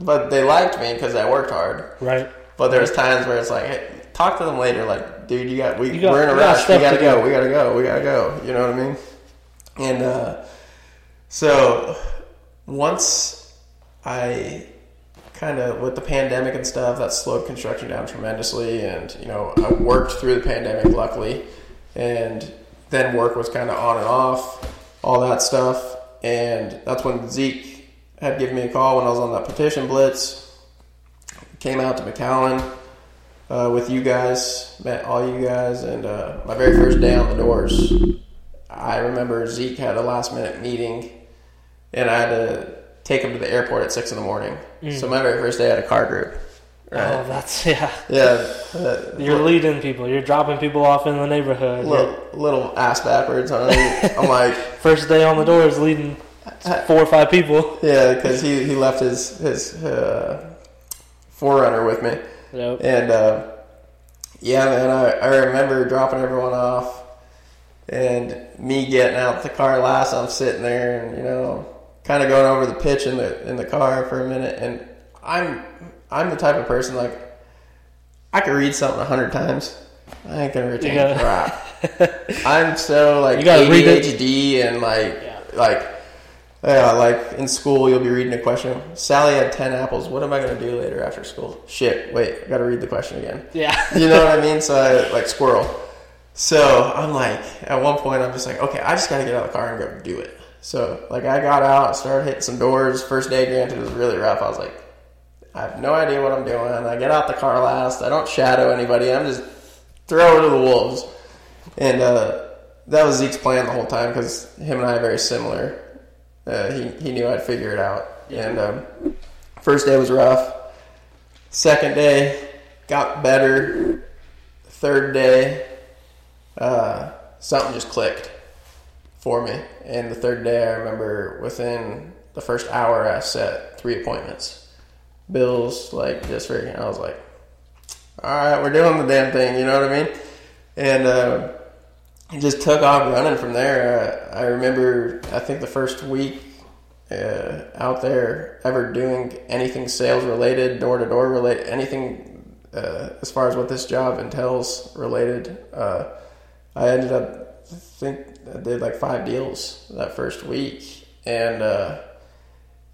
but they liked me because I worked hard. right. But there's times where it's like, hey, talk to them later. Like, dude, you got we You got- we're in a you got rush. We gotta to go. do. We gotta go. We gotta go. You know what I mean? And uh, so once I kind of with the pandemic and stuff that slowed construction down tremendously, and you know I worked through the pandemic luckily, and then work was kind of on and off, all that stuff, and that's when Zeke had given me a call when I was on that petition blitz came out to McAllen uh, with you guys, met all you guys, and uh, my very first day on the doors, I remember Zeke had a last minute meeting, and I had to take him to the airport at six in the morning. So my very first day I had a car group. Oh, that's yeah. Yeah, uh, You're leading people. You're dropping people off in the neighborhood. Little, little ass backwards, honey. I'm like, First day on the doors, leading four or five people. yeah, because he, he left his his uh, 4Runner with me. Yep. And uh, yeah, man, I, I remember dropping everyone off and me getting out the car last. I'm sitting there and you know, kind of going over the pitch in the in the car for a minute. And I'm I'm the type of person like I could read something a hundred times. I ain't gonna retain crap. I'm so like You gotta read it. ADHD and like Yeah. like yeah, like in school, you'll be reading a question. Sally had 10 apples. What am I going to do later after school? Shit, wait, I got to read the question again. Yeah. You know what I mean? So I, like, squirrel. So I'm like, at one point, I'm just like, okay, I just got to get out of the car and go do it. So, like, I got out, started hitting some doors. First day, granted, it was really rough. I was like, I have no idea what I'm doing. I get out the car last. I don't shadow anybody. I'm just throw to the wolves. And uh, that was Zeke's plan the whole time because him and I are very similar. Uh, he, he knew I'd figure it out. And um, first day was rough. Second day got better. Third day, uh, something just clicked for me. And the third day, I remember within the first hour, I set three appointments. Bills, like just for, I was like, all right, we're doing the damn thing, you know what I mean? And uh, just took off running from there. Uh, I remember, I think the first week uh, out there ever doing anything sales related, door to door related, anything uh, as far as what this job entails related. Uh, I ended up, I think I did like five deals that first week. And, uh,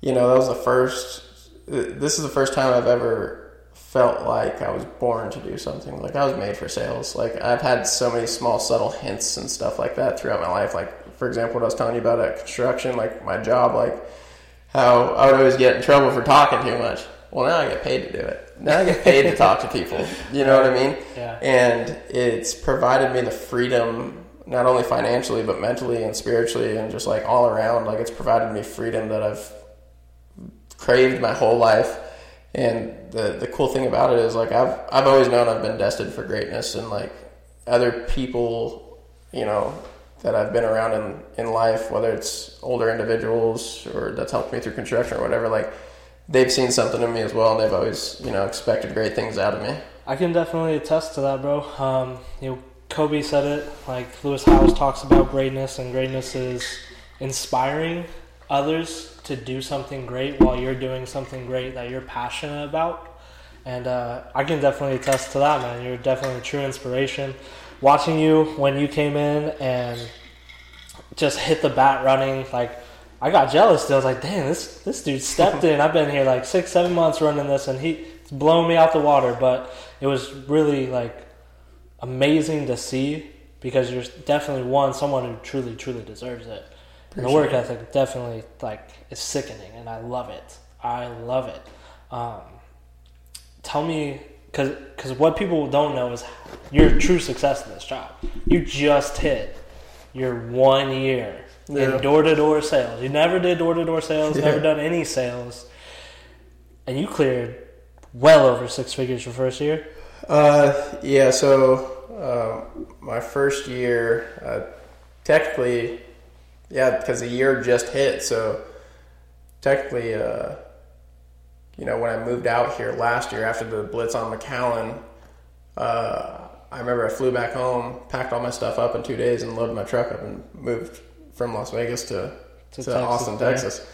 you know, that was the first, this is the first time I've ever felt like I was born to do something. Like I was made for sales. Like I've had so many small, subtle hints and stuff like that throughout my life. Like for example, what I was telling you about at construction, like my job, like how I would always get in trouble for talking too much. Well, now I get paid to do it. Now I get paid to talk to people. You know what I mean? Yeah. And it's provided me the freedom, not only financially but mentally and spiritually, and just like all around. Like it's provided me freedom that I've craved my whole life And the the cool thing about it is like I've I've always known I've been destined for greatness, and like other people, you know, that I've been around in in life, whether it's older individuals or that's helped me through construction or whatever, like they've seen something in me as well, and they've always you know expected great things out of me. I can definitely attest to that, bro. Um, you know, Kobe said it. Like Lewis Howes talks about greatness, and greatness is inspiring others to do something great while you're doing something great that you're passionate about. And uh, I can definitely attest to that, man. You're definitely a true inspiration. Watching you when you came in and just hit the bat running, like I got jealous. Still, I was like, "Damn, this this dude stepped in. I've been here like six, seven months running this, and he's blowing me out the water." But it was really like amazing to see because you're definitely one someone who truly, truly deserves it. And the work ethic definitely like is sickening, and I love it. I love it. Um, tell me, because because what people don't know is your true success in this job. You just hit your one year Yeah. in door to door sales. You never did door to door sales. Yeah. Never done any sales, and you cleared well over six figures your first year. Uh, yeah. So um, my first year, uh, technically, yeah, because the year just hit. So technically, uh, you know, when I moved out here last year after the blitz on McAllen, uh, I remember I flew back home, packed all my stuff up in two days, and loaded my truck up and moved from Las Vegas to To to, Texas, Austin, yeah. Texas.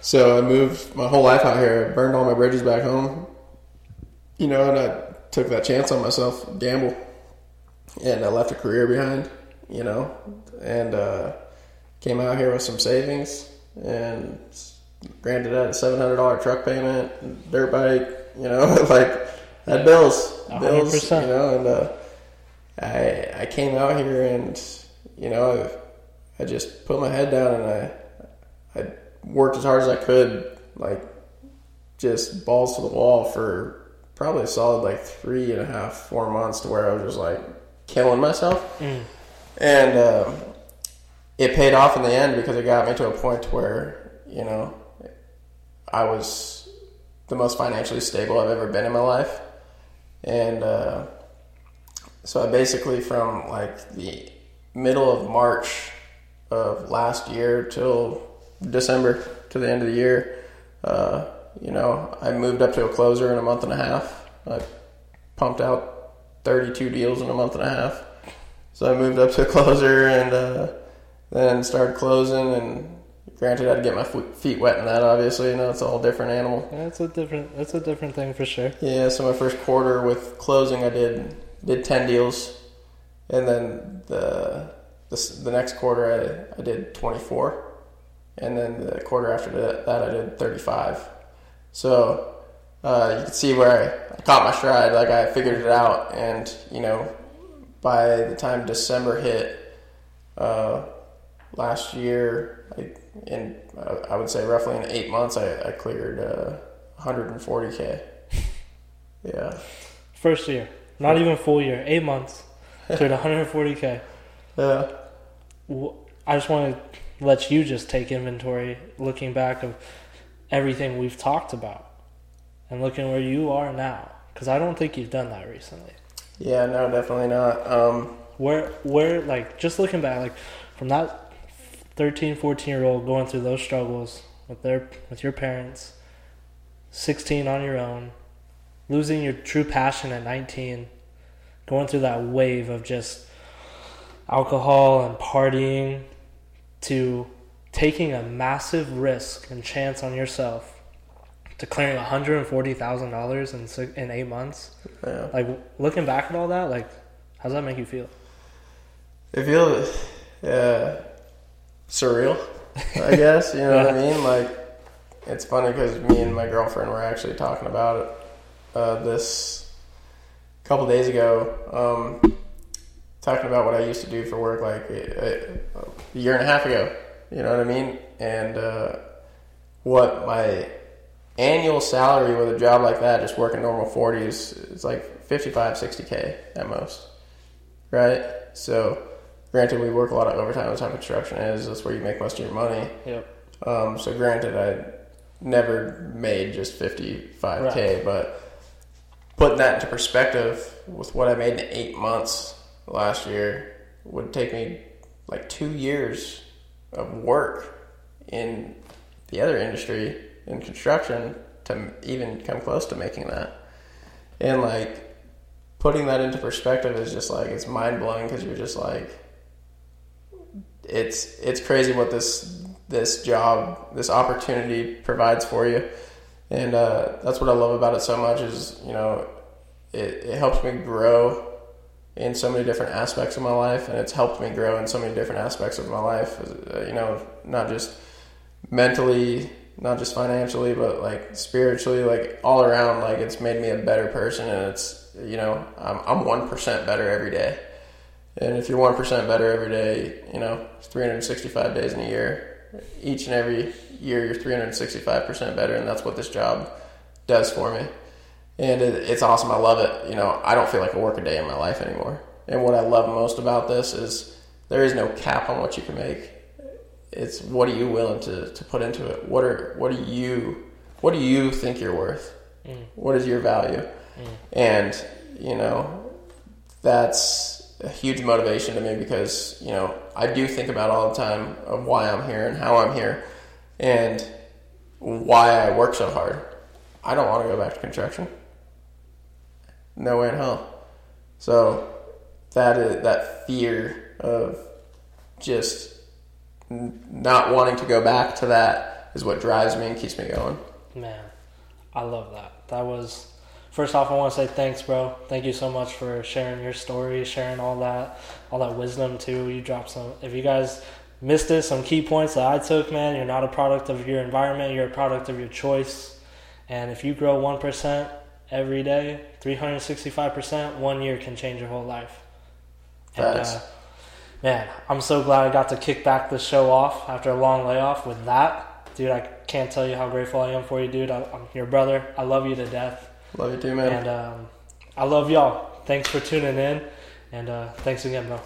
So I moved my whole life out here. Burned all my bridges back home. You know, and I took that chance on myself, gamble, and I left a career behind. You know, and uh, came out here with some savings, and granted, a seven hundred dollar truck payment, dirt bike. You know, like had bills, A hundred bills. You know, and uh, I I came out here and you know I, I just put my head down and I I worked as hard as I could, like just balls to the wall for probably a solid like three and a half, four months to where I was just like killing myself. Mm. And um, it paid off in the end because it got me to a point where, you know, I was the most financially stable I've ever been in my life. And uh, so I basically, from like the middle of March of last year till December to the end of the year, uh, you know, I moved up to a closer in a month and a half. I pumped out 32 deals in a month and a half. So I moved up to a closer and uh, then started closing. And granted, I had to get my feet wet in that. Obviously, you know, it's a whole different animal. That's a different. That's a different thing for sure. Yeah. So my first quarter with closing, I did did 10 deals, and then the the, the next quarter I, I did 24, and then the quarter after that, that I did 35. So uh, you can see where I, I caught my stride. Like I figured it out, and you know, by the time December hit uh, last year, I, in I would say roughly in eight months, I, I cleared uh, 140k. Yeah, First year, not even full year, eight months, cleared 140k. yeah, I just want to let you just take inventory, looking back of everything we've talked about, and looking where you are now. Because I don't think you've done that recently. yeah. No, definitely not. Um, Where, where, like, just looking back, like, from that 13, 14 year old going through those struggles with their, with your parents, 16 on your own, losing your true passion at 19, going through that wave of just alcohol and partying, to taking a massive risk and chance on yourself, to clearing $140,000 in six, in eight months. yeah. Like looking back at all that, like how does that make you feel? It feels uh, surreal, I guess. You know what I mean? Like, it's funny because me and my girlfriend were actually talking about it uh, this a couple days ago. Um, talking about what I used to do for work like a, a year and a half ago. You know what I mean? And uh, what my annual salary with a job like that, just working normal 40s, is like 55, 60K at most. Right? So, granted, we work a lot of overtime. That's how construction is. That's where you make most of your money. Yep. Um, so, granted, I never made just 55k, but putting that into perspective with what I made in eight months last year would take me like two years of work in the other industry in construction to even come close to making that. And like putting that into perspective is just like it's mind blowing because you're just like it's it's crazy what this this job this opportunity provides for you. And uh, that's what I love about it so much is you know it, it helps me grow in so many different aspects of my life and it's helped me grow in so many different aspects of my life uh, you know not just mentally not just financially but like spiritually like all around like it's made me a better person and it's you know i'm, I'm 1% better every day and if you're 1% better every day you know 365 days in a year. Each and every year you're 365% better and that's what this job does for me. And it, it's awesome. I love it. You know i don't feel like i work a day in my life anymore. And what i love most about this is there is no cap on what you can make. It's what are you willing to, to put into it? What are what are you what do you think you're worth? Mm. what is your value? Mm. and you know that's a huge motivation to me because you know I do think about all the time of why I'm here and how I'm here and why I work so hard. I don't want to go back to construction. No way in hell. So that is that fear of just not wanting to go back to that is what drives me and keeps me going. Man, I love that. That was first off, I want to say thanks, bro. Thank you so much for sharing your story, sharing all that, all that wisdom too. You dropped some. If you guys missed it, some key points that I took, man. You're not a product of your environment. You're a product of your choice. And if you grow one percent every day, 365 percent, one year can change your whole life. And, uh, man, I'm so glad I got to kick back the show off after a long layoff with that. Dude, I can't tell you how grateful I am for you, dude. I, am your brother. I love you to death. Love you too, man. And um, I love y'all. Thanks for tuning in. And uh, thanks again, bro.